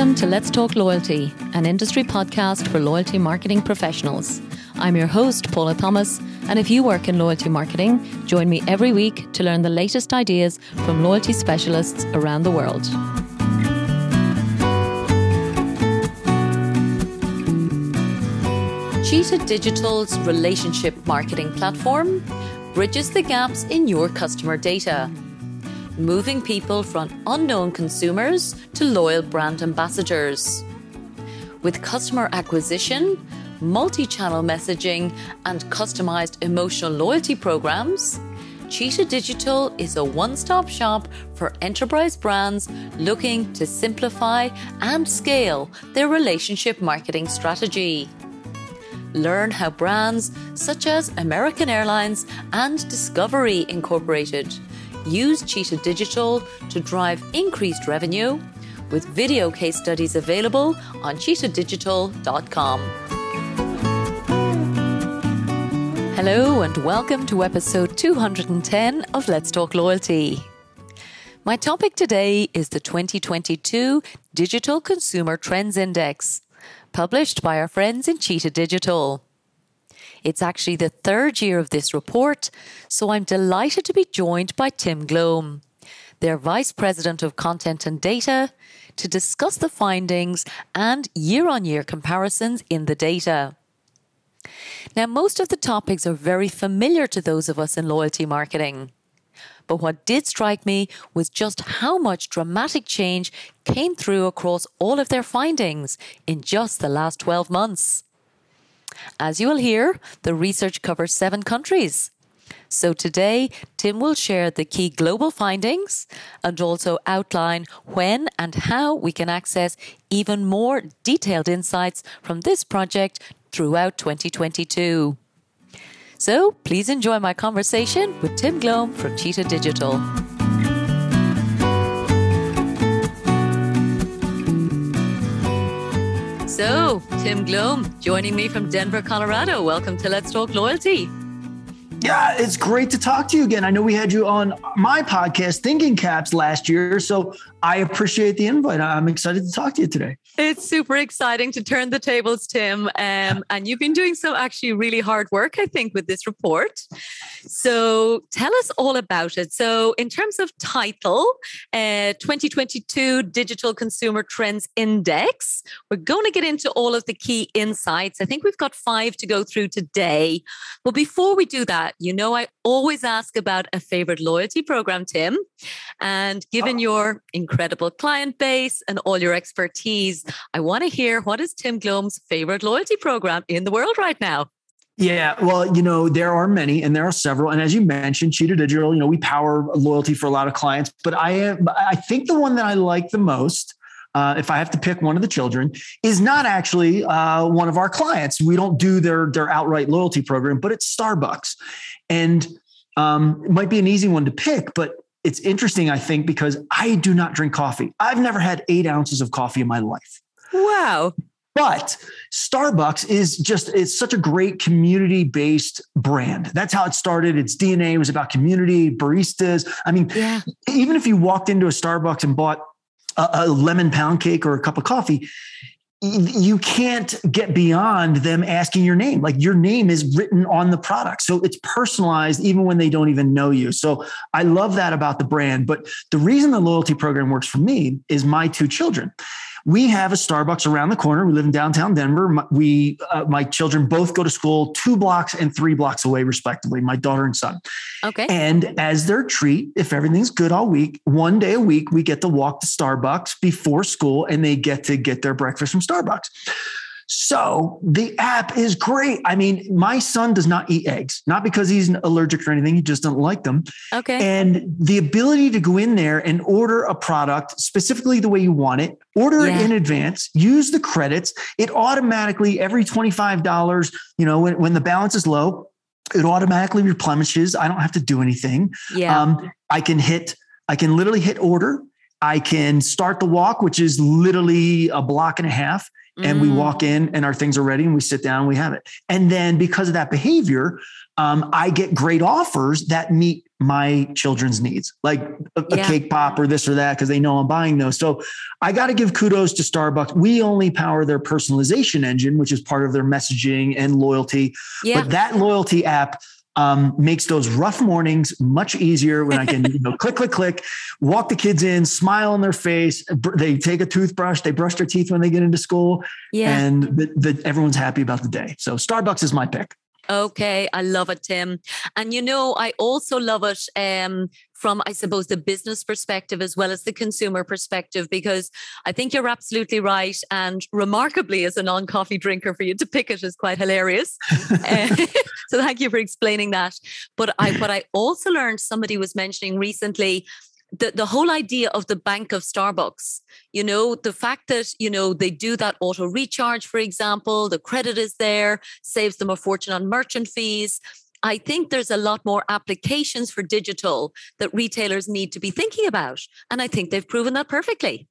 Welcome to Let's Talk Loyalty, an industry podcast for loyalty marketing professionals. I'm your host, Paula Thomas, and if you work in loyalty marketing, join me every week to learn the latest ideas from loyalty specialists around the world. Cheetah Digital's relationship marketing platform bridges the gaps in your customer data moving people from unknown consumers to loyal brand ambassadors. With customer acquisition, multi channel messaging, and customized emotional loyalty programs, Cheetah Digital is a one stop shop for enterprise brands looking to simplify and scale their relationship marketing strategy. Learn how brands such as American Airlines and Discovery Incorporated use Cheetah Digital to drive increased revenue with video case studies available on cheetahdigital.com. Hello, and welcome to episode 210 of Let's Talk Loyalty. My topic today is the 2022 Digital Consumer Trends Index, published by our friends in Cheetah Digital. It's actually the third year of this report, so I'm delighted to be joined by Tim Glomb, their Vice President of Content and Data, to discuss the findings and year on year comparisons in the data. Now, most of the topics are very familiar to those of us in loyalty marketing. But what did strike me was just how much dramatic change came through across all of their findings in just the last 12 months. As you will hear, the research covers seven countries. So today, Tim will share the key global findings and also outline when and how we can access even more detailed insights from this project throughout 2022. So please enjoy my conversation with Tim Glomb from Cheetah Digital. Tim Glomb joining me from Denver, Colorado. Welcome to Let's Talk Loyalty. Yeah, it's great to talk to you again. I know we had you on my podcast, Thinking Caps, last year. So I appreciate the invite. I'm excited to talk to you today. It's super exciting to turn the tables, Tim. Um, and you've been doing some actually really hard work, I think, with this report. So tell us all about it. So, in terms of title, uh, 2022 Digital Consumer Trends Index, we're going to get into all of the key insights. I think we've got five to go through today. But before we do that, you know, I always ask about a favorite loyalty program, Tim. And given oh. your incredible client base and all your expertise, I want to hear what is Tim Glomb's favorite loyalty program in the world right now? Yeah, well, you know, there are many and there are several. And as you mentioned, Cheetah Digital, you know, we power loyalty for a lot of clients, but I am, I think the one that I like the most uh, if I have to pick one of the children, is not actually uh, one of our clients. We don't do their their outright loyalty program, but it's Starbucks, and um, it might be an easy one to pick, but it's interesting, I think, because I do not drink coffee. I've never had eight ounces of coffee in my life. Wow. But Starbucks is just, it's such a great community based brand. That's how it started. Its DNA was about community, baristas. I mean, yeah. even if you walked into a Starbucks and bought a, a lemon pound cake or a cup of coffee, you can't get beyond them asking your name. Like your name is written on the product. So it's personalized even when they don't even know you. So I love that about the brand. But the reason the loyalty program works for me is my two children we have a Starbucks around the corner. We live in downtown Denver. My, we, uh, my children both go to school two blocks and three blocks away, respectively, my daughter and son. Okay. And as their treat, if everything's good all week, one day a week, we get to walk to Starbucks before school and they get to get their breakfast from Starbucks. So the app is great. I mean, my son does not eat eggs, not because he's allergic or anything. He just doesn't like them. Okay. And the ability to go in there and order a product specifically the way you want it, order yeah. it in advance, use the credits. It automatically, every $25, you know, when, when the balance is low, it automatically replenishes. I don't have to do anything. Yeah. Um, I can hit, I can literally hit order. I can start the walk, which is literally a block and a half and mm. we walk in and our things are ready and we sit down and we have it. And then because of that behavior, um, I get great offers that meet my children's needs, like a, yeah. a cake pop or this or that, because they know I'm buying those. So I got to give kudos to Starbucks. We only power their personalization engine, which is part of their messaging and loyalty. Yeah. But that loyalty app um, makes those rough mornings much easier when I can, you know, click, click, click, walk the kids in, smile on their face. They take a toothbrush, they brush their teeth when they get into school, yeah. and the, the, everyone's happy about the day. So Starbucks is my pick. Okay, I love it, Tim. And you know, I also love it um, from, I suppose, the business perspective as well as the consumer perspective, because I think you're absolutely right. And remarkably, as a non coffee drinker, for you to pick it is quite hilarious. uh, so thank you for explaining that. But I, what I also learned, somebody was mentioning recently the, the whole idea of the bank of Starbucks, you know, the fact that, you know, they do that auto recharge, for example, the credit is there, saves them a fortune on merchant fees. I think there's a lot more applications for digital that retailers need to be thinking about. And I think they've proven that perfectly.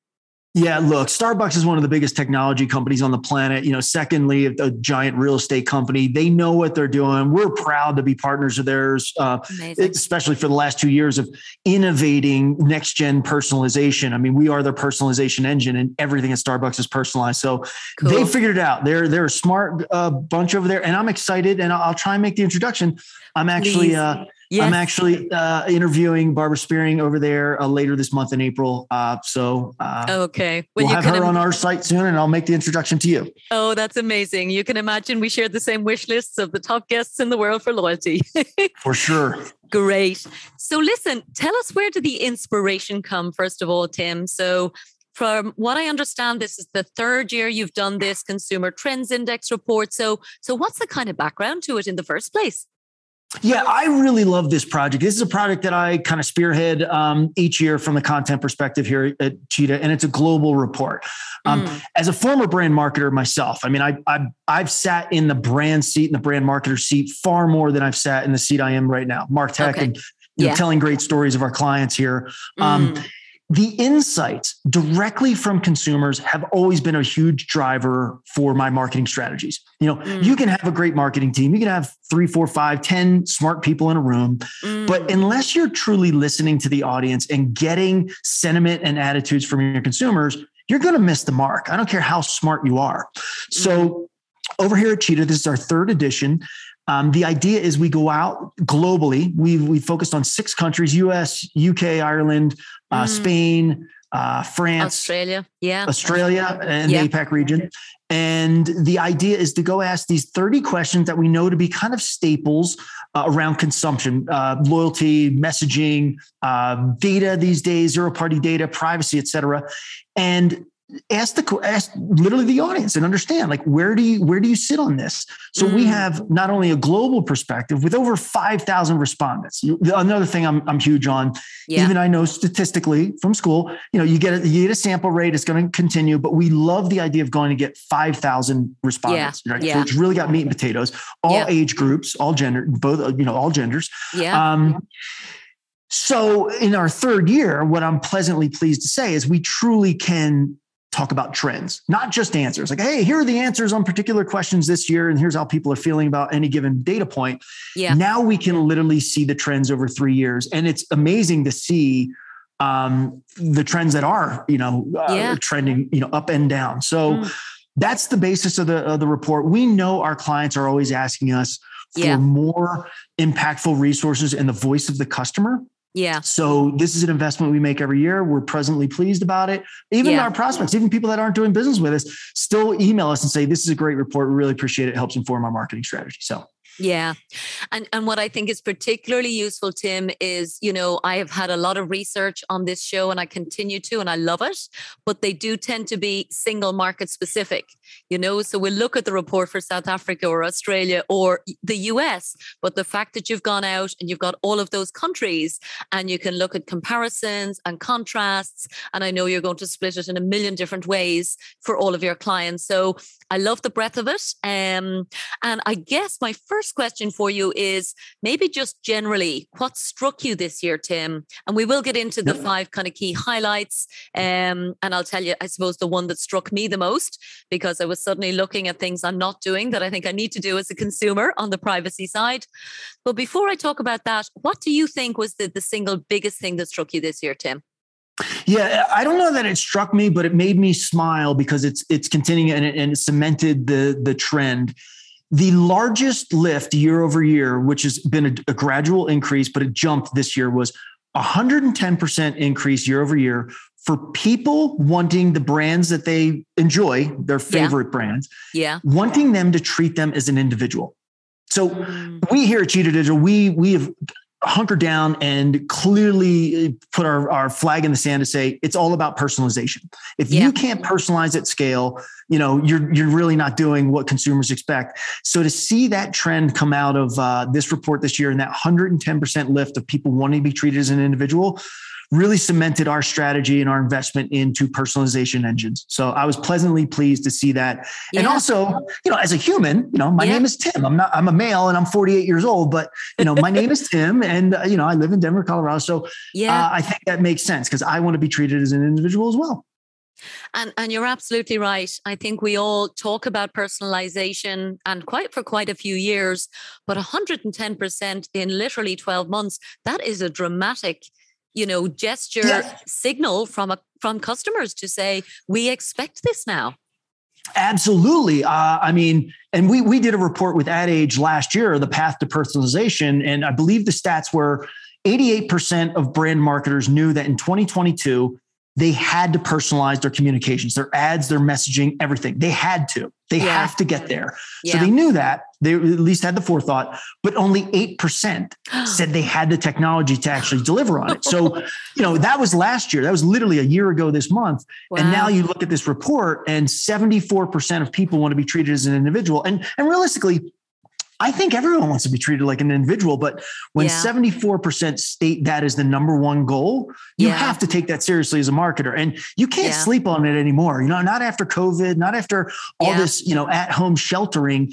Yeah, look, Starbucks is one of the biggest technology companies on the planet. You know, secondly, a giant real estate company. They know what they're doing. We're proud to be partners of theirs, uh, especially for the last two years of innovating next gen personalization. I mean, we are their personalization engine, and everything at Starbucks is personalized. So cool. they figured it out. They're they're a smart uh, bunch over there, and I'm excited. And I'll, I'll try and make the introduction. I'm actually. Uh, Yes. I'm actually uh, interviewing Barbara Spearing over there uh, later this month in April. Uh, so uh, okay, well, we'll have her Im- on our site soon, and I'll make the introduction to you. Oh, that's amazing! You can imagine we share the same wish lists of the top guests in the world for loyalty. for sure. Great. So, listen, tell us where did the inspiration come? First of all, Tim. So, from what I understand, this is the third year you've done this Consumer Trends Index report. So, so what's the kind of background to it in the first place? Yeah, I really love this project. This is a project that I kind of spearhead um, each year from the content perspective here at Cheetah, and it's a global report. Um, mm. As a former brand marketer myself, I mean, I, I, I've sat in the brand seat and the brand marketer seat far more than I've sat in the seat I am right now. Martech okay. and you know, telling great stories of our clients here. Um, mm the insights directly from consumers have always been a huge driver for my marketing strategies. You know, mm. you can have a great marketing team, you can have three, four, five, ten smart people in a room, mm. but unless you're truly listening to the audience and getting sentiment and attitudes from your consumers, you're going to miss the mark. I don't care how smart you are. So, mm. over here at Cheetah, this is our third edition. Um, the idea is we go out globally. We've we focused on six countries: U.S., U.K., Ireland, uh, mm. Spain, uh, France, Australia, yeah, Australia, and yeah. the APAC region. And the idea is to go ask these 30 questions that we know to be kind of staples uh, around consumption, uh, loyalty, messaging, uh, data these days, zero party data, privacy, et cetera. And ask the ask literally the audience and understand like where do you where do you sit on this so mm. we have not only a global perspective with over 5000 respondents another thing i'm, I'm huge on yeah. even i know statistically from school you know you get a, you get a sample rate it's going to continue but we love the idea of going to get 5000 respondents yeah. right yeah. so it's really got meat and potatoes all yeah. age groups all gender both you know all genders yeah um, so in our third year, what I'm pleasantly pleased to say is we truly can talk about trends, not just answers. Like, hey, here are the answers on particular questions this year, and here's how people are feeling about any given data point. Yeah. Now we can literally see the trends over three years, and it's amazing to see um, the trends that are, you know, uh, yeah. trending, you know, up and down. So. Mm. That's the basis of the of the report. We know our clients are always asking us for yeah. more impactful resources and the voice of the customer. Yeah. So this is an investment we make every year. We're presently pleased about it. Even yeah. our prospects, even people that aren't doing business with us, still email us and say, "This is a great report. We really appreciate it. It helps inform our marketing strategy." So yeah. And and what I think is particularly useful, Tim, is, you know, I have had a lot of research on this show and I continue to, and I love it, but they do tend to be single market specific, you know. So we'll look at the report for South Africa or Australia or the US, but the fact that you've gone out and you've got all of those countries and you can look at comparisons and contrasts. And I know you're going to split it in a million different ways for all of your clients. So I love the breadth of it. Um, and I guess my first next question for you is maybe just generally what struck you this year, Tim? And we will get into the five kind of key highlights. Um, and I'll tell you, I suppose, the one that struck me the most because I was suddenly looking at things I'm not doing that I think I need to do as a consumer on the privacy side. But before I talk about that, what do you think was the, the single biggest thing that struck you this year, Tim? Yeah, I don't know that it struck me, but it made me smile because it's it's continuing and it, and it cemented the the trend. The largest lift year over year, which has been a, a gradual increase, but it jumped this year, was 110% increase year over year for people wanting the brands that they enjoy, their favorite yeah. brands, yeah, wanting them to treat them as an individual. So mm. we here at Cheetah Digital, we we have hunker down and clearly uh, put our, our flag in the sand to say it's all about personalization. If yeah. you can't personalize at scale, you know, you're you're really not doing what consumers expect. So to see that trend come out of uh, this report this year and that 110% lift of people wanting to be treated as an individual really cemented our strategy and our investment into personalization engines. So I was pleasantly pleased to see that. Yeah. And also, you know, as a human, you know, my yeah. name is Tim. I'm not, I'm a male and I'm 48 years old, but you know, my name is Tim and uh, you know, I live in Denver, Colorado. So yeah, uh, I think that makes sense because I want to be treated as an individual as well. And and you're absolutely right. I think we all talk about personalization and quite for quite a few years, but 110% in literally 12 months, that is a dramatic you know gesture yes. signal from a from customers to say we expect this now Absolutely. Uh, I mean, and we we did a report with Ad Age last year, the path to personalization, and I believe the stats were 88% of brand marketers knew that in 2022 they had to personalize their communications, their ads, their messaging, everything. They had to. They yeah. have to get there. Yeah. So they knew that. They at least had the forethought, but only 8% said they had the technology to actually deliver on it. So, you know, that was last year. That was literally a year ago this month. Wow. And now you look at this report and 74% of people want to be treated as an individual. And and realistically, I think everyone wants to be treated like an individual, but when yeah. 74% state that is the number one goal, you yeah. have to take that seriously as a marketer. And you can't yeah. sleep on it anymore. You know, not after COVID, not after all this, you know, at home sheltering.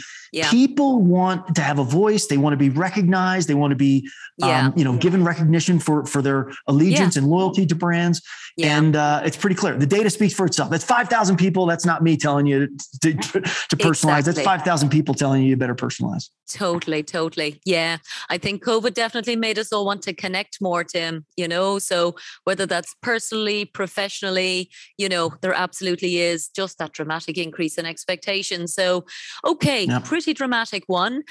People want to have a voice. They want to be recognized. They want to be, um, you know, given recognition for, for their allegiance and loyalty to brands. And uh, it's pretty clear. The data speaks for itself. That's 5,000 people. That's not me telling you to, to, to personalize. Exactly. That's 5,000 people telling you you better personalize. Totally, totally. Yeah. I think COVID definitely made us all want to connect more, Tim, you know? So whether that's personally, professionally, you know, there absolutely is just that dramatic increase in expectations. So, okay, pretty dramatic one.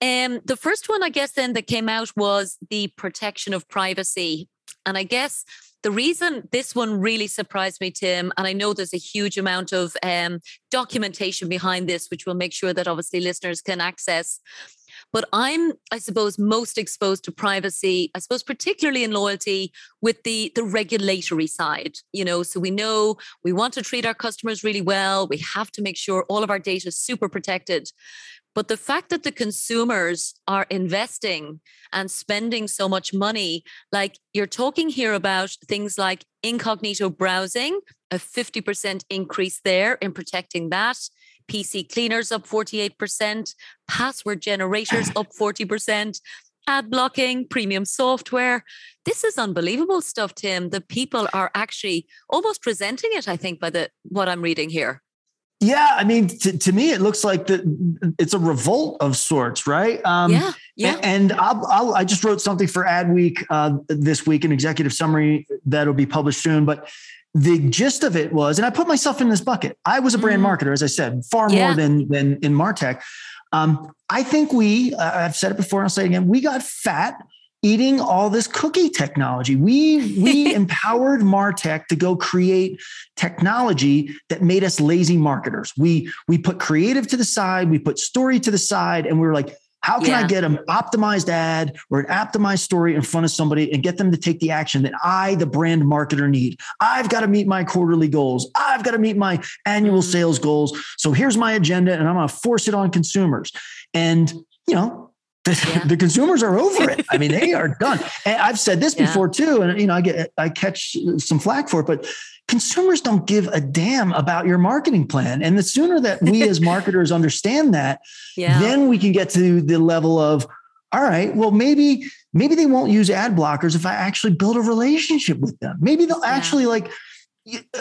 Um, the first one, I guess, then that came out was the protection of privacy. And I guess the reason this one really surprised me, Tim, and I know there's a huge amount of um, documentation behind this, which we'll make sure that obviously listeners can access. But I'm, I suppose, most exposed to privacy, I suppose, particularly in loyalty with the, the regulatory side. You know, so we know we want to treat our customers really well. We have to make sure all of our data is super protected. But the fact that the consumers are investing and spending so much money, like you're talking here about things like incognito browsing, a 50% increase there in protecting that. PC cleaners up 48%, password generators up 40%, ad blocking, premium software. This is unbelievable stuff, Tim. The people are actually almost presenting it, I think, by the what I'm reading here. Yeah, I mean, to, to me, it looks like the, it's a revolt of sorts, right? Um, yeah, yeah. And I'll, I'll, i just wrote something for Adweek uh, this week, an executive summary that'll be published soon. But the gist of it was, and I put myself in this bucket. I was a brand mm. marketer, as I said, far yeah. more than than in Martech. Um, I think we, uh, I've said it before, and I'll say it again. We got fat eating all this cookie technology. We we empowered Martech to go create technology that made us lazy marketers. We we put creative to the side, we put story to the side, and we were like, how can yeah. I get an optimized ad or an optimized story in front of somebody and get them to take the action that I, the brand marketer, need? I've got to meet my quarterly goals. I've got to meet my annual mm. sales goals. So here's my agenda, and I'm going to force it on consumers. And you know, The, yeah. the, consumers are over it. I mean, they are done. And I've said this yeah. before too, and you know, I get I catch some flack for it, but consumers don't give a damn about your marketing plan. And the sooner that we as marketers understand that, yeah. then we can get to the level of, all right, well, maybe maybe they won't use ad blockers if I actually build a relationship with them. Maybe they'll actually like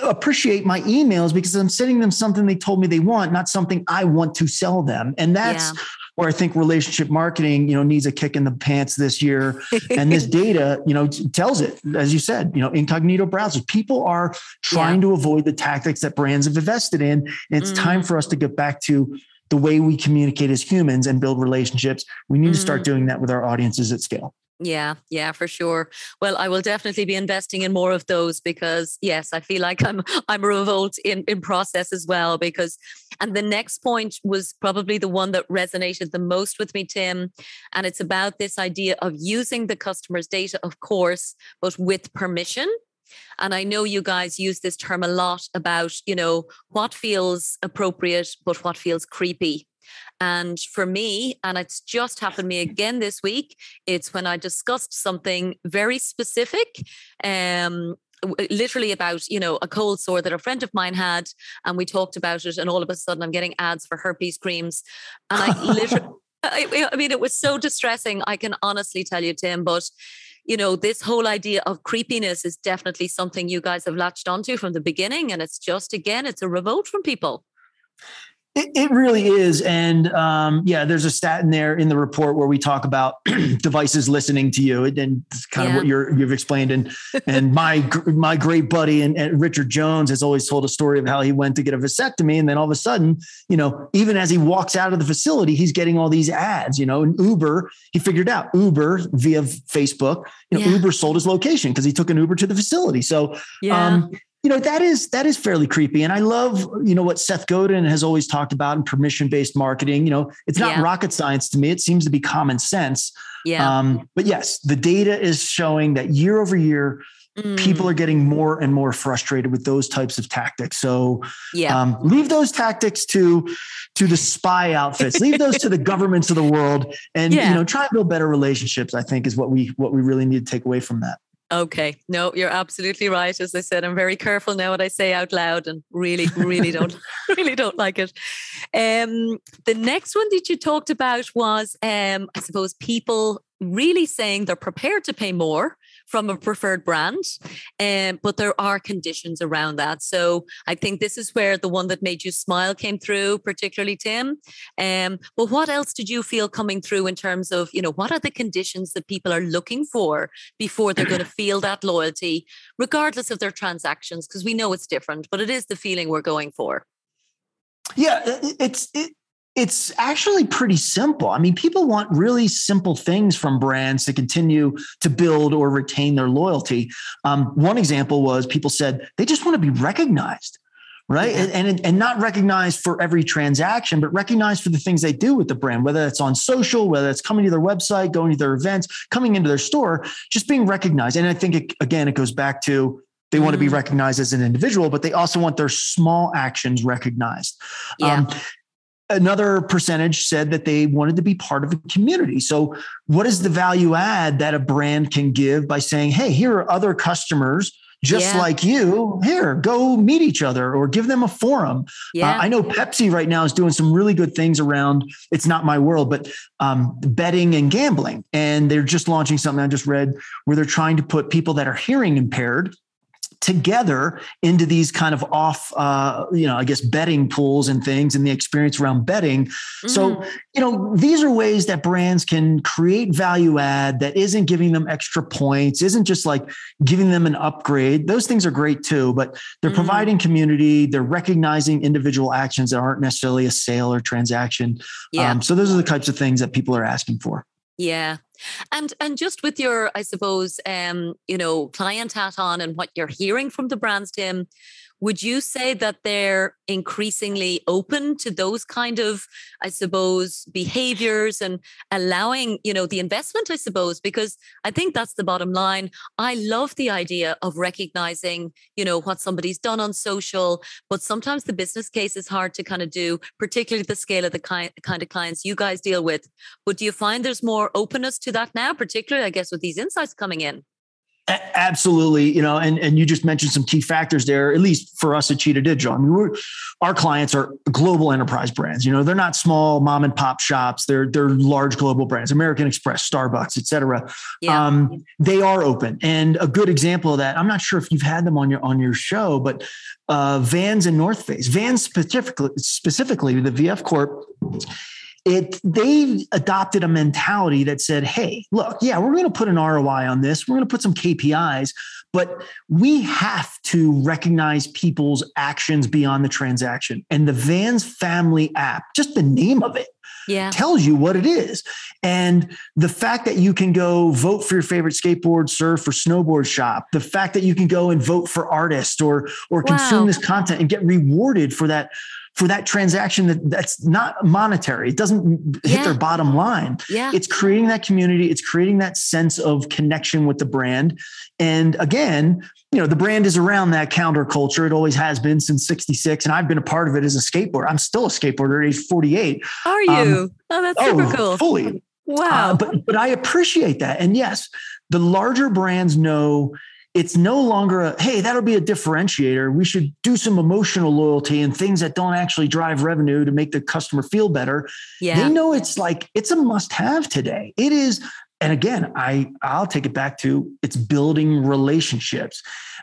appreciate my emails because I'm sending them something they told me they want, not something I want to sell them. And that's yeah. where I think relationship marketing, you know, needs a kick in the pants this year. and this data, you know, tells it, as you said, you know, incognito browsers. People are trying yeah. to avoid the tactics that brands have invested in. And it's mm. time for us to get back to the way we communicate as humans and build relationships. We need mm. to start mm. doing that with our audiences at scale. Yeah, yeah, for sure. Well, I will definitely be investing in more of those because yes, I feel like I'm I'm a revolt in in process as well because and the next point was probably the one that resonated the most with me Tim and it's about this idea of using the customer's data of course but with permission. And I know you guys use this term a lot about, you know, what feels appropriate but what feels creepy and for me, and it's just happened to me again this week, it's when I discussed something very specific. Um, literally about you know a cold sore that a friend of mine had and we talked about it and all of a sudden i'm getting ads for herpes creams and i literally I, I mean it was so distressing i can honestly tell you tim but you know, this whole idea of creepiness is definitely something you guys have latched onto from the beginning. And it's just, again, it's a revolt from people. It, it, really is. And um, yeah, there's a stat in there in the report where we talk about devices listening to you and it's kind yeah. of what you're, you've explained. And, and my, my great buddy and, and, Richard Jones has always told a story of how he went to get a vasectomy. And then all of a sudden, you know, even as he walks out of the facility, he's getting all these ads, you know, and Uber, he figured out Uber via Facebook, you know, yeah. Uber sold his location because he took an Uber to the facility. So, yeah. um, you know that is that is fairly creepy. And i love you know what seth godin has always talked about in permission based marketing. You know it's not yeah. rocket science to me. It seems to be common sense. Yeah. Um, but yes the data is showing that year over year mm. people are getting more and more frustrated with those types of tactics. So yeah. um, leave those tactics to to the spy outfits. Leave those to the governments of the world and yeah. you know try and build better relationships i think is what we what we really need to take away from that Okay. No, you're absolutely right. As I said, I'm very careful now what I say out loud and really, really don't really don't like it. Um, the next one that you talked about was um, I suppose people really saying they're prepared to pay more from a preferred brand. Um, but there are conditions around that. So I think this is where the one that made you smile came through, particularly Tim. Um, but what else did you feel coming through in terms of, you know, what are the conditions that people are looking for before they're going to feel that loyalty, regardless of their transactions? Because we know it's different, but it is the feeling we're going for. Yeah, it's it, it's actually pretty simple. I mean, people want really simple things from brands to continue to build or retain their loyalty. Um, one example was people said they just want to be recognized, right? Yeah. And, and, and not recognized for every transaction, but recognized for the things they do with the brand, whether it's on social, whether it's coming to their website, going to their events, coming into their store, just being recognized. And I think, it, again, it goes back to they want to be mm. recognized as an individual, but they also want their small actions recognized. Yeah. Um, another percentage said that they wanted to be part of a community. So, what is the value add that a brand can give by saying, hey, here are other customers just yeah. like you here go meet each other or give them a forum uh, yeah. Uh, i know pepsi right now is doing some really good things around it's not my world but um, betting and gambling and they're just launching something i just read where they're trying to put people that are hearing impaired together into these kind of off, uh, you know, I guess betting pools and things and the experience around betting. Mm-hmm. So, you know, these are ways that brands can create value add that isn't giving them extra points, isn't just like giving them an upgrade. Those things are great too, but they're mm-hmm. providing community, they're recognizing individual actions that aren't necessarily a sale or transaction. Yeah. Um, so those are the types of things that people are asking for. Yeah. And and just with your, I suppose, um, you know, client hat on and what you're hearing from the brands, Tim, would you say that they're increasingly open to those kind of i suppose behaviors and allowing you know the investment i suppose? Because i think that's the bottom line. I love the idea of recognizing you know what somebody's done on social but sometimes the business case is hard to kind of do particularly the scale of the kind, kind of clients you guys deal with. But do you find there's more openness to that now particularly i guess with these insights coming in Absolutely, you know, and and you just mentioned some key factors there. At least for us at Cheetah Digital, I mean, we're, our clients are global enterprise brands. You know, they're not small mom and pop shops. They're they're large global brands, American Express, Starbucks, et cetera. Yeah. Um, they are open, and a good example of that. I'm not sure if you've had them on your on your show, but uh, Vans and North Face. Vans specifically, specifically the VF Corp it they adopted a mentality that said hey look yeah we're going to put an roi on this we're going to put some kpis but we have to recognize people's actions beyond the transaction and the vans family app just the name of it yeah. tells you what it is and the fact that you can go vote for your favorite skateboard surf or snowboard shop the fact that you can go and vote for artists or or wow. consume this content and get rewarded for that for that transaction that, that's not monetary. It doesn't hit yeah. their bottom line. Yeah. It's creating that community. It's creating that sense of connection with the brand. And again, you know, the brand is around that counterculture. It always has been since 66. And I've been a part of it as a skateboarder. I'm still a skateboarder at age 48. Are you? Um, oh, that's super oh, cool. Fully. Wow. Uh, but but I appreciate that. And yes, the larger brands know it's no longer a hey that'll be a differentiator. We should do some emotional loyalty and things that don't actually drive revenue to make the customer feel better. Yeah. they know it's like it's a must have today. It is and again i i'll take it back to it's building relationships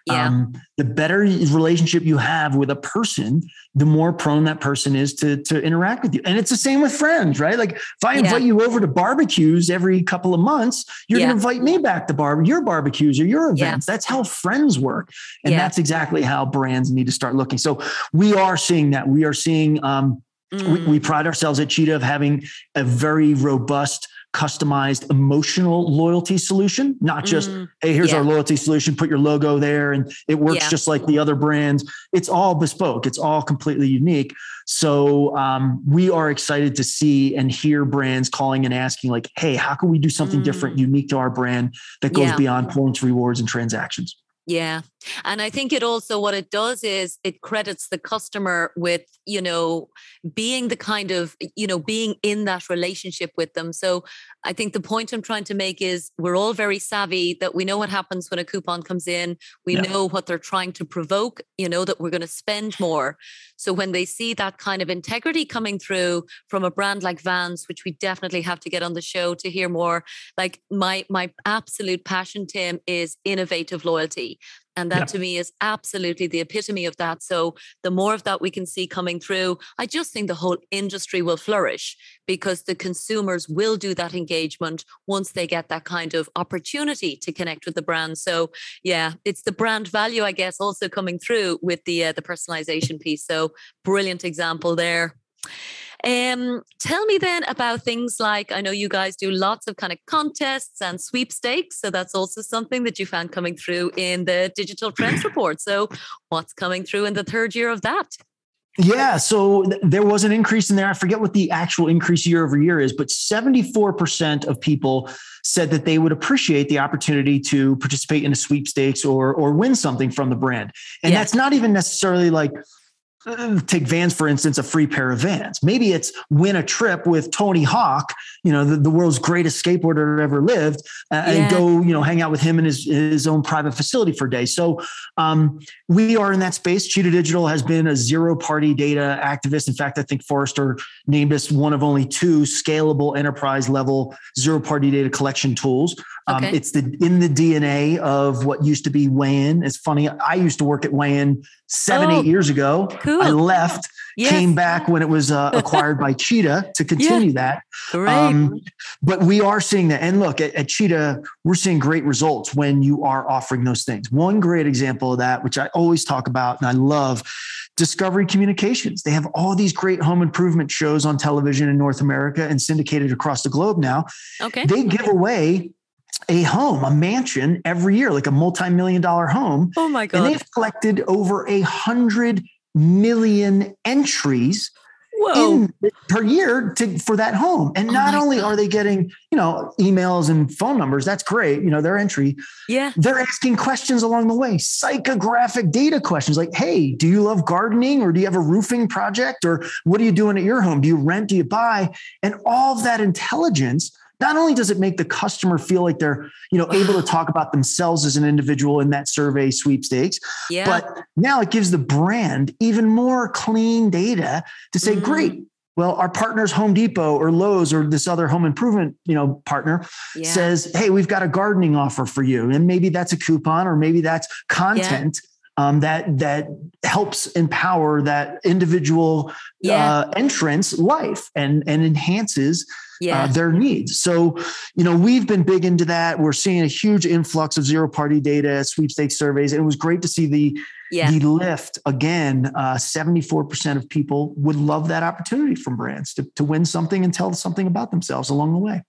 yeah. Um, the better relationship you have with a person, the more prone that person is to, to interact with you. And it's the same with friends, right? Like if I invite yeah. you over to barbecues every couple of months, you're yeah. going to invite me back to bar your barbecues or your events. That's how friends work. And that's exactly how brands need to start looking. So we are seeing that. We are seeing, um, mm. we, we pride ourselves at Cheetah of having a very robust customized emotional loyalty solution, not just, mm, hey, here's yeah. our loyalty solution, put your logo there and it works yeah. just like the other brands. It's all bespoke, it's all completely unique. So um, we are excited to see and hear brands calling and asking, like, hey, how can we do something mm. different, unique to our brand that goes yeah. beyond points, rewards, and transactions? Yeah. And I think it also, what it does is it credits the customer with, you know, being the kind of, you know, being in that relationship with them. So I think the point I'm trying to make is we're all very savvy that we know what happens when a coupon comes in. We yeah. know what they're trying to provoke, you know, that we're going to spend more. So when they see that kind of integrity coming through from a brand like Vans, which we definitely have to get on the show to hear more, like my my absolute passion, Tim, is innovative loyalty. And that yeah. to me is absolutely the epitome of that. So the more of that we can see coming through, I just think the whole industry will flourish because the consumers will do that engagement once they get that kind of opportunity to connect with the brand. So yeah, it's the brand value, I guess, also coming through with the uh, the personalization piece. So brilliant example there. Um, tell me then about things like I know you guys do lots of kind of contests and sweepstakes. So that's also something that you found coming through in the digital trends report. So what's coming through in the third year of that? Yeah, so th- there was an increase in there. I forget what the actual increase year over year is, but 74% of people said that they would appreciate the opportunity to participate in a sweepstakes or or win something from the brand. And yeah. that's not even necessarily like take Vans, for instance, a free pair of Vans. Maybe it's win a trip with Tony Hawk, you know, the, the world's greatest skateboarder ever lived, uh, yeah. and go, you know, hang out with him in his, his own private facility for a day. So um, we are in that space. Cheetah Digital has been a zero party data activist. In fact, I think Forrester named us one of only two scalable enterprise level zero party data collection tools. Um, okay. It's the in the DNA of what used to be Wayin. It's funny. I used to work at Wayin seven, oh, eight years ago. Cool. I left, yes. came back when it was uh, acquired by Cheetah to continue yeah. that. Um, but we are seeing that. And look, at, at Cheetah, we're seeing great results when you are offering those things. One great example of that, which I always talk about and I love, Discovery Communications. They have all these great home improvement shows on television in North America and syndicated across the globe now. Okay. They give away a home, a mansion every year, like a multi-million dollar home. Oh my God. And they've collected over a hundred million entries in, per year to, for that home. And oh not only God. are they getting, you know, emails and phone numbers, that's great, you know, their entry. Yeah. They're asking questions along the way, psychographic data questions like, hey, do you love gardening or do you have a roofing project or what are you doing at your home? Do you rent? Do you buy? And all of that intelligence not only does it make the customer feel like they're you know able to talk about themselves as an individual in that survey sweepstakes yeah. but now it gives the brand even more clean data to say mm-hmm. great well our partners home depot or lowes or this other home improvement you know partner yeah. says hey we've got a gardening offer for you and maybe that's a coupon or maybe that's content yeah. Um, that that helps empower that individual yeah. uh, entrance life and and enhances uh, yeah. Uh, their needs. So, you know, we've been big into that. We're seeing a huge influx of zero party data, sweepstakes surveys. And it was great to see the, yeah. the lift again. Uh, 74% of people would love that opportunity from brands to, to win something and tell something about themselves along the way.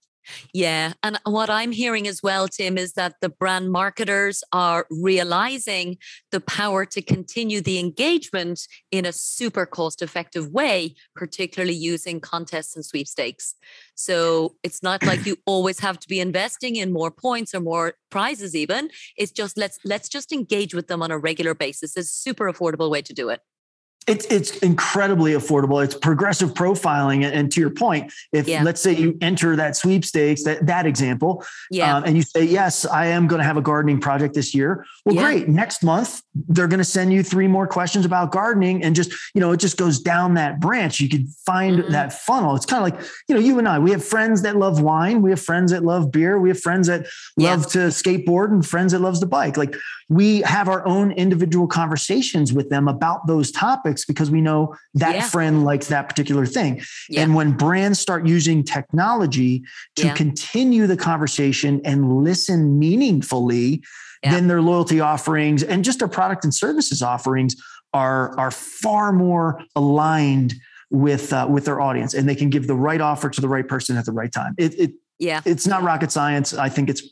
Yeah. And what I'm hearing as well, Tim, is that the brand marketers are realizing the power to continue the engagement in a super cost effective way, particularly using contests and sweepstakes. So it's not like you always have to be investing in more points or more prizes even. It's just let's let's just engage with them on a regular basis. It's a super affordable way to do it. It's it's incredibly affordable. It's progressive profiling, and to your point, if yeah. let's say you enter that sweepstakes, that that example, yeah. Um, and you say yes, I am going to have a gardening project this year. Well, yeah. great. Next month they're going to send you three more questions about gardening, and just you know it just goes down that branch. You can find mm-hmm. that funnel. It's kind of like you know you and I. We have friends that love wine. We have friends that love beer. We have friends that love to skateboard, and friends that loves the bike. Like we have our own individual conversations with them about those topics because we know that yeah. friend likes that particular thing. Yeah. And when brands start using technology to yeah. continue the conversation and listen meaningfully, then their loyalty offerings and just their product and services offerings are, are far more aligned with uh, with their audience and they can give the right offer to the right person at the right time. It, it yeah. It's not rocket science. I think it's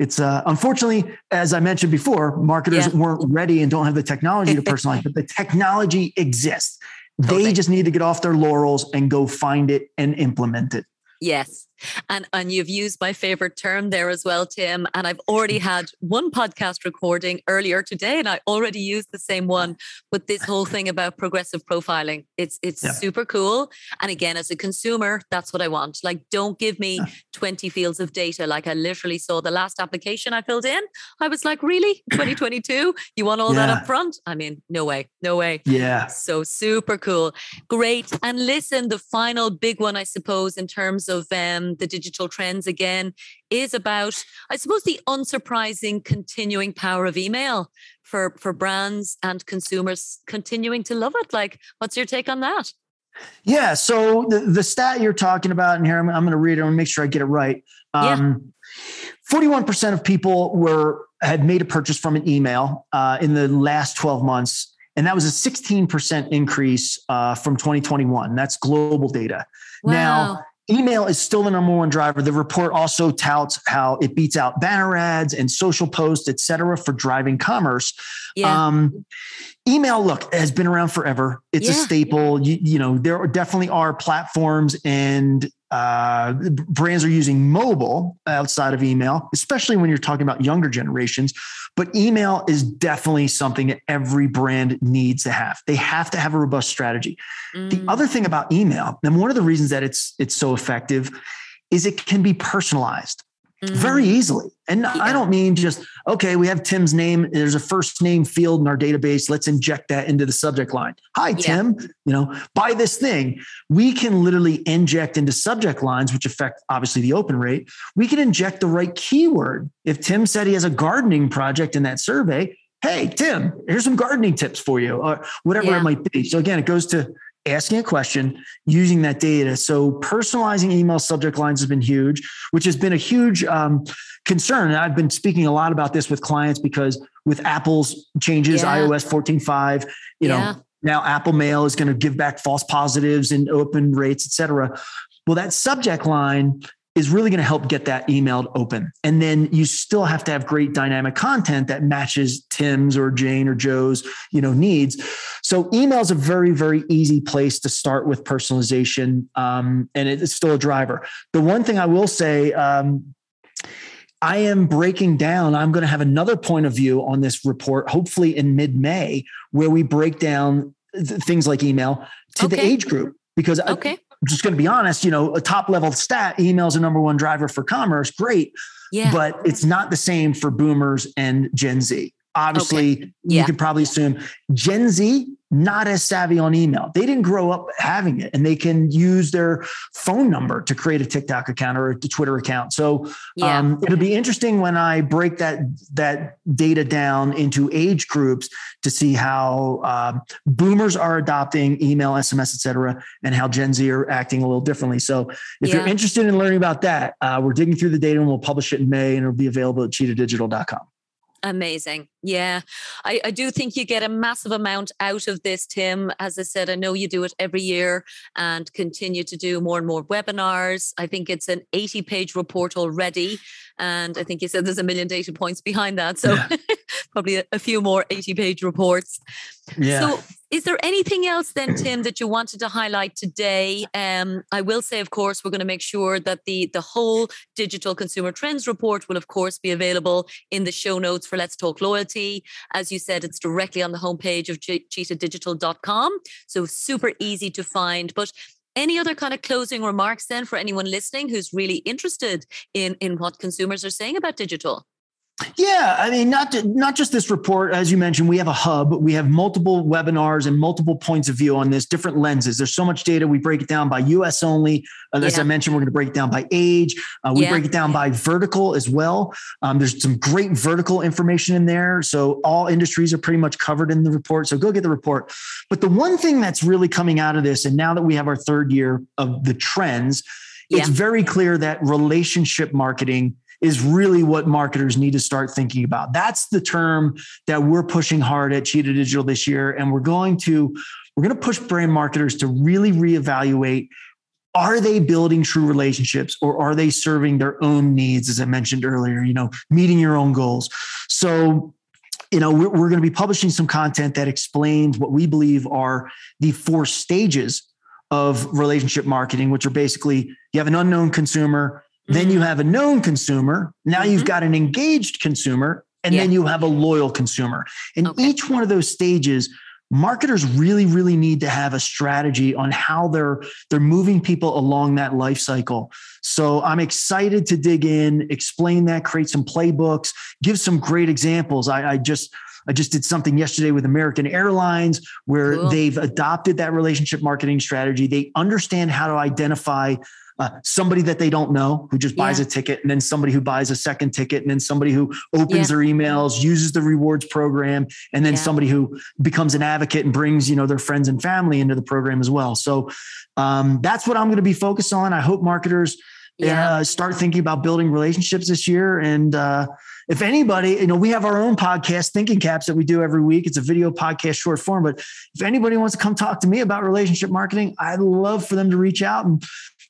it's uh, unfortunately, as I mentioned before, marketers yeah. weren't ready and don't have the technology to personalize, but the technology exists. Totally. They just need to get off their laurels and go find it and implement it. Yes. And and you've used my favorite term there as well, Tim. And I've already mm. had one podcast recording earlier today, and I already used the same one with this whole thing about progressive profiling. It's it's yeah. super cool. And again, as a consumer, that's what I want. Like, don't give me 20 fields of data. Like I literally saw the last application I filled in. I was like, really? 2022? You want all yeah. that up front? I mean, no way, no way. Yeah. So super cool. Great. And listen, the final big one, I suppose, in terms of um the digital trends again is about, I suppose, the unsurprising continuing power of email for, for brands and consumers continuing to love it. Like, what's your take on that? Yeah. So the, the stat you're talking about in here, I'm, I'm going to read it and make sure I get it right. Um, yeah. 41% of people were had made a purchase from an email uh, in the last 12 months. And that was a 16% increase uh, from 2021. That's global data. Wow. Now, email is still the number one driver. The report also touts how it beats out banner ads and social posts, et cetera, for driving commerce. Yeah. Um, email, look, has been around forever. It's yeah. a staple. You, you, know, there definitely are platforms and uh, brands are using mobile outside of email, especially when you're talking about younger generations. But email is definitely something that every brand needs to have. They have to have a robust strategy. Mm. The other thing about email, and one of the reasons that it's it's so effective, is it can be personalized mm-hmm. very easily. And yeah. I don't mean just, okay, we have Tim's name. There's a first name field in our database. Let's inject that into the subject line. Hi, yeah. Tim, you know, buy this thing. We can literally inject into subject lines, which affect obviously the open rate. We can inject the right keyword. If Tim said he has a gardening project in that survey, hey, Tim, here's some gardening tips for you, or whatever yeah. it might be. So again, it goes to asking a question using that data. So personalizing email subject lines has been huge, which has been a huge um, concern. And I've been speaking a lot about this with clients because with Apple's changes, yeah. iOS 14.5, you yeah. know, now Apple Mail is going to give back false positives and open rates, et cetera. Well, that subject line is really going to help get that emailed open. And then you still have to have great dynamic content that matches Tim's or Jane or Joe's, you know, needs. So email is a very, very easy place to start with personalization. Um, and it's still a driver. The one thing I will say, um, I am breaking down. I'm going to have another point of view on this report, hopefully in mid May, where we break down things like email to okay. the age group. Because okay. I'm just going to be honest, you know, a top level stat, email is a number one driver for commerce. Great. Yeah. But it's not the same for boomers and Gen Z. Obviously, okay. yeah. you could probably assume Gen Z not as savvy on email. They didn't grow up having it and they can use their phone number to create a TikTok account or a Twitter account. So yeah. um, it'll be interesting when I break that, that data down into age groups to see how um, boomers are adopting email, SMS, etc., and how Gen Z are acting a little differently. So if yeah. you're interested in learning about that, uh, we're digging through the data and we'll publish it in May and it'll be available at cheetahdigital.com. Amazing. Yeah. I, I do think you get a massive amount out of this, Tim. As I said, I know you do it every year and continue to do more and more webinars. I think it's an 80 page report already. And I think you said there's a million data points behind that. So yeah. probably a, a, few more 80 page reports. Yeah. So is there anything else then, Tim, that you wanted to highlight today? Um, I will say, of course, we're going to make sure that the the whole digital consumer trends report will, of course, be available in the show notes for Let's Talk Loyalty. As you said, it's directly on the homepage of cheetahdigital.com, so super easy to find. But any other kind of closing remarks then for anyone listening who's really interested in in what consumers are saying about digital? Yeah, I mean, not to, not just this report, as you mentioned, we have a hub. We have multiple webinars and multiple points of view on this, different lenses. There's so much data. We break it down by U.S. only. Uh, as yeah. I mentioned, we're going to break it down by age. Uh, we yeah. break it down by vertical as well. Um, there's some great vertical information in there. So all industries are pretty much covered in the report. So go get the report. But the one thing that's really coming out of this, and now that we have our third year of the trends, yeah. it's very clear that relationship marketing is really what marketers need to start thinking about. That's the term that we're pushing hard at Cheetah Digital this year. And we're going to, we're going to push brand marketers to really reevaluate are they building true relationships or are they serving their own needs as i mentioned earlier you know meeting your own goals so you know we're, we're going to be publishing some content that explains what we believe are the four stages of relationship marketing which are basically you have an unknown consumer then you mm-hmm. have a known consumer. Now mm-hmm. you've got an engaged consumer, and yeah. then you have a loyal consumer. And okay. each one of those stages, marketers really, really need to have a strategy on how they're they're moving people along that life cycle. So I'm excited to dig in, explain that, create some playbooks, give some great examples. I, I just I just did something yesterday with American Airlines where cool. they've adopted that relationship marketing strategy. They understand how to identify uh, somebody that they don't know who just buys yeah. a ticket, and then somebody who buys a second ticket, and then somebody who opens yeah. their emails, uses the rewards program, and then yeah. somebody who becomes an advocate and brings you know their friends and family into the program as well. So um, that's what I'm going to be focused on. I hope marketers uh, start thinking about building relationships this year and. Uh, if anybody, you know, we have our own podcast, Thinking Caps, that we do every week. It's a video podcast, short form. But if anybody wants to come talk to me about relationship marketing, I'd love for them to reach out and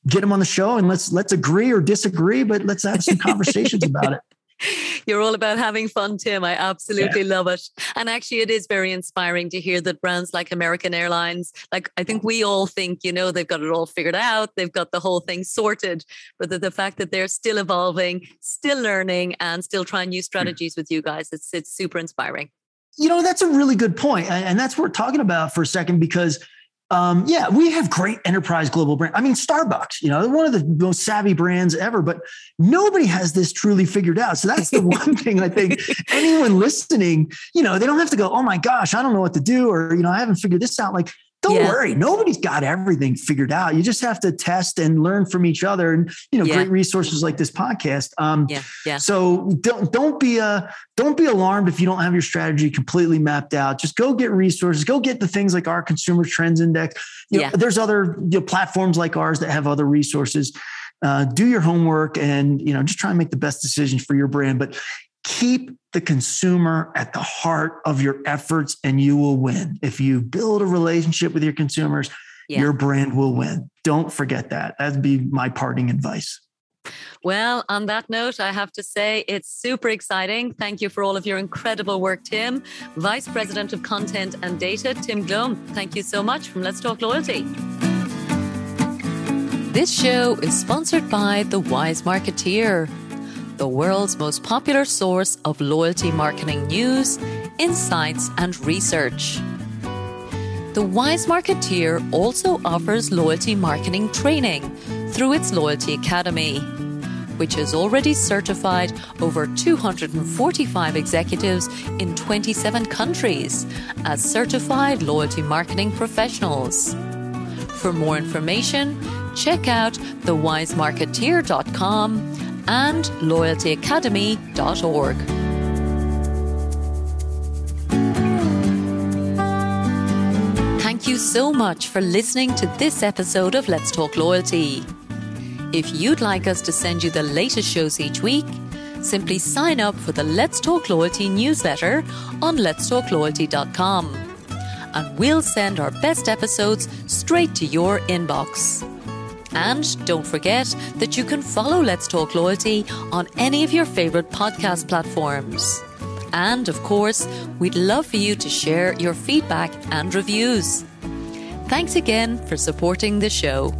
get them on the show and let's let's agree or disagree, but let's have some conversations about it. You're all about having fun, Tim. I absolutely yeah. love it. And actually, it is very inspiring to hear that brands like American Airlines, like I think we all think, you know, they've got it all figured out, they've got the whole thing sorted. But the, the fact that they're still evolving, still learning, and still trying new hmm. strategies with you guys, it's it's super inspiring. You know, that's a really good point. And that's what we're talking about for a second because um, yeah, we have great enterprise global brand. I mean, Starbucks, you know, one of the most savvy brands ever, but nobody has this truly figured out. So that's the one thing I think anyone listening, you know, they don't have to go, oh my gosh, I don't know what to do, or, you know, I haven't figured this out. Like, don't yeah. worry nobody's got everything figured out you just have to test and learn from each other and you know yeah. great resources like this podcast um yeah. yeah so don't don't be uh don't be alarmed if you don't have your strategy completely mapped out just go get resources go get the things like our consumer trends index you yeah. Know, there's other you know, platforms like ours that have other resources uh, do your homework and you know just try and make the best decisions for your brand but keep the consumer at the heart of your efforts and you will win. If you build a relationship with your consumers, yeah. your brand will win. Don't forget that. That'd be my parting advice. Well, on that note, I have to say it's super exciting. Thank you for all of your incredible work, Tim. Vice President of Content and Data, Tim Glomb. Thank you so much from Let's Talk Loyalty. This show is sponsored by The Wise Marketeer, the world's most popular source of loyalty marketing news, insights, and research. The Wise Marketeer also offers loyalty marketing training through its Loyalty Academy which has already certified over 245 executives in 27 countries as certified loyalty marketing professionals. For more information, check out thewisemarketeer.com and loyaltyacademy.org. Thank you so much for listening to this episode of Let's Talk Loyalty. If you'd like us to send you the latest shows each week, simply sign up for the Let's Talk Loyalty newsletter on letstalkloyalty.com. And we'll send our best episodes straight to your inbox. And don't forget that you can follow Let's Talk Loyalty on any of your favourite podcast platforms. And of course, we'd love for you to share your feedback and reviews. Thanks again for supporting the show.